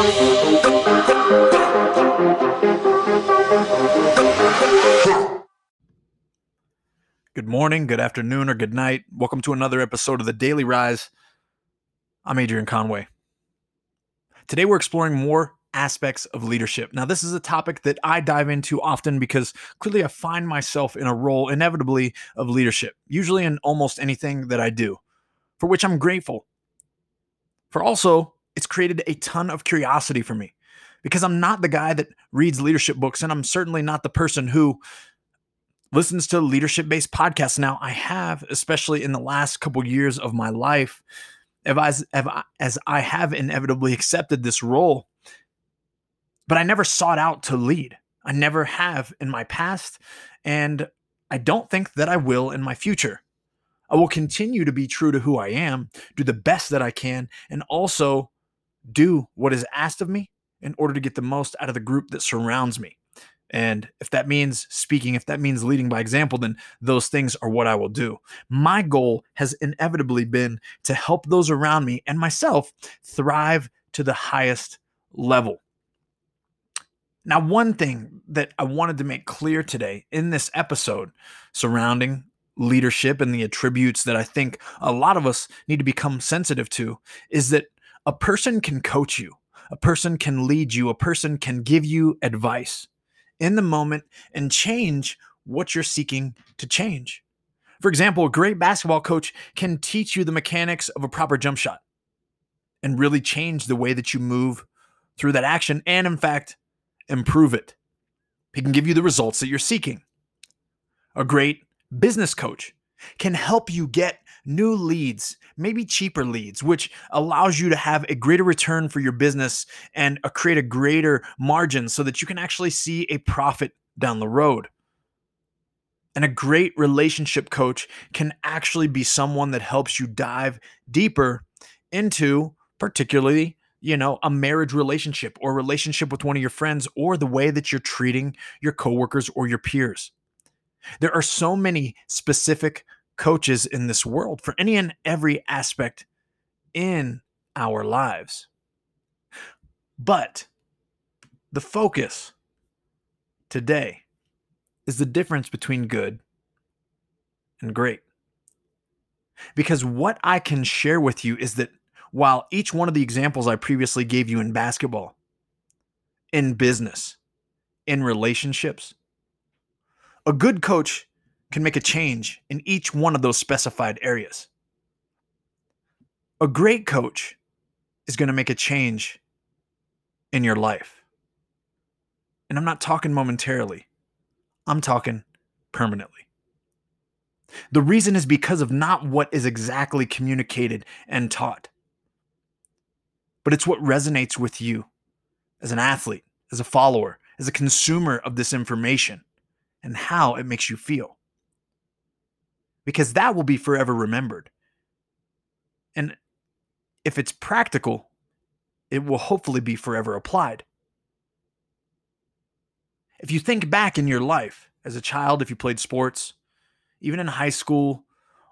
Good morning, good afternoon, or good night. Welcome to another episode of the Daily Rise. I'm Adrian Conway. Today, we're exploring more aspects of leadership. Now, this is a topic that I dive into often because clearly I find myself in a role, inevitably, of leadership, usually in almost anything that I do, for which I'm grateful. For also, it's created a ton of curiosity for me because I'm not the guy that reads leadership books, and I'm certainly not the person who listens to leadership based podcasts. Now, I have, especially in the last couple years of my life, as, as I have inevitably accepted this role, but I never sought out to lead. I never have in my past, and I don't think that I will in my future. I will continue to be true to who I am, do the best that I can, and also do what is asked of me in order to get the most out of the group that surrounds me. And if that means speaking, if that means leading by example, then those things are what I will do. My goal has inevitably been to help those around me and myself thrive to the highest level. Now, one thing that I wanted to make clear today in this episode surrounding leadership and the attributes that I think a lot of us need to become sensitive to is that a person can coach you, a person can lead you, a person can give you advice in the moment and change what you're seeking to change. For example, a great basketball coach can teach you the mechanics of a proper jump shot and really change the way that you move through that action and, in fact, improve it. He can give you the results that you're seeking. A great business coach can help you get new leads, maybe cheaper leads, which allows you to have a greater return for your business and a, create a greater margin so that you can actually see a profit down the road. And a great relationship coach can actually be someone that helps you dive deeper into, particularly, you know, a marriage relationship or relationship with one of your friends or the way that you're treating your coworkers or your peers. There are so many specific coaches in this world for any and every aspect in our lives. But the focus today is the difference between good and great. Because what I can share with you is that while each one of the examples I previously gave you in basketball, in business, in relationships, a good coach can make a change in each one of those specified areas. A great coach is going to make a change in your life. And I'm not talking momentarily, I'm talking permanently. The reason is because of not what is exactly communicated and taught, but it's what resonates with you as an athlete, as a follower, as a consumer of this information, and how it makes you feel because that will be forever remembered. And if it's practical, it will hopefully be forever applied. If you think back in your life as a child, if you played sports, even in high school,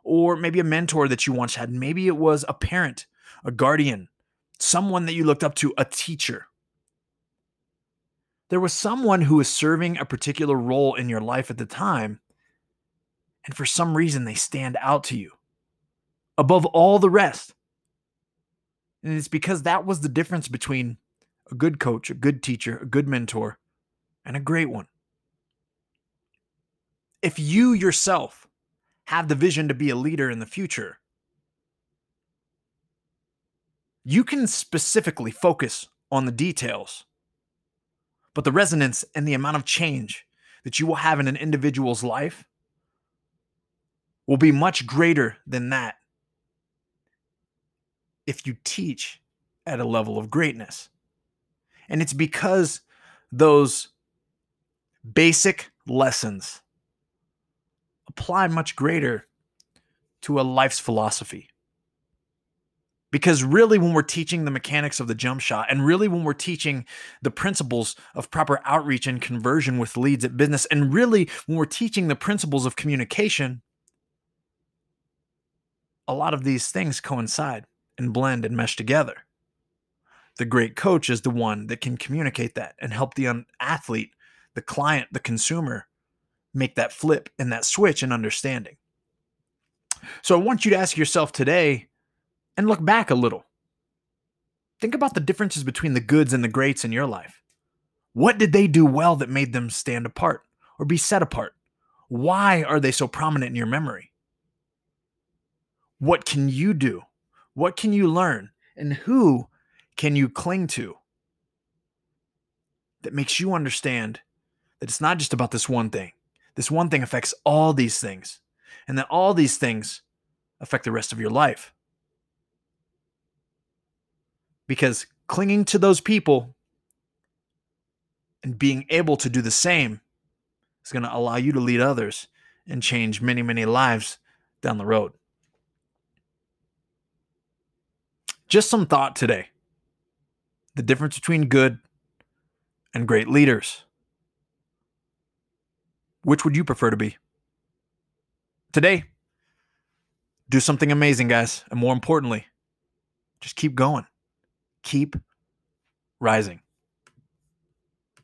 or maybe a mentor that you once had, maybe it was a parent, a guardian, someone that you looked up to, a teacher. There was someone who was serving a particular role in your life at the time and for some reason they stand out to you above all the rest. And it's because that was the difference between a good coach, a good teacher, a good mentor, and a great one. If you yourself have the vision to be a leader in the future, you can specifically focus on the details. But the resonance and the amount of change that you will have in an individual's life will be much greater than that if you teach at a level of greatness. And it's because those basic lessons apply much greater to a life's philosophy. Because really, when we're teaching the mechanics of the jump shot, and really when we're teaching the principles of proper outreach and conversion with leads at business, and really when we're teaching the principles of communication, a lot of these things coincide and blend and mesh together. The great coach is the one that can communicate that and help the athlete, the client, the consumer make that flip and that switch in understanding. So I want you to ask yourself today and look back a little. Think about the differences between the goods and the greats in your life. What did they do well that made them stand apart or be set apart? Why are they so prominent in your memory? What can you do? What can you learn? And who can you cling to that makes you understand that it's not just about this one thing? This one thing affects all these things, and that all these things affect the rest of your life. Because clinging to those people and being able to do the same is going to allow you to lead others and change many, many lives down the road. Just some thought today the difference between good and great leaders. Which would you prefer to be? Today, do something amazing, guys. And more importantly, just keep going, keep rising.